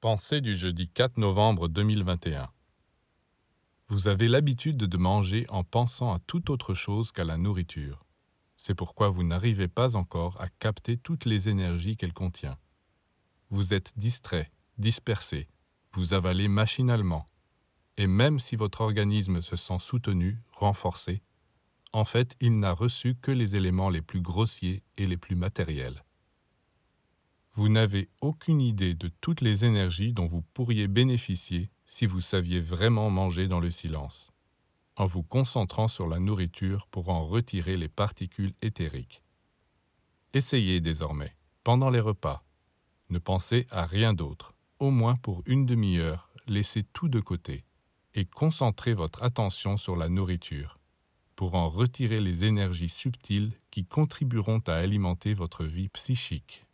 Pensée du jeudi 4 novembre 2021. Vous avez l'habitude de manger en pensant à toute autre chose qu'à la nourriture. C'est pourquoi vous n'arrivez pas encore à capter toutes les énergies qu'elle contient. Vous êtes distrait, dispersé, vous avalez machinalement. Et même si votre organisme se sent soutenu, renforcé, en fait, il n'a reçu que les éléments les plus grossiers et les plus matériels. Vous n'avez aucune idée de toutes les énergies dont vous pourriez bénéficier si vous saviez vraiment manger dans le silence, en vous concentrant sur la nourriture pour en retirer les particules éthériques. Essayez désormais, pendant les repas. Ne pensez à rien d'autre, au moins pour une demi-heure, laissez tout de côté et concentrez votre attention sur la nourriture pour en retirer les énergies subtiles qui contribueront à alimenter votre vie psychique.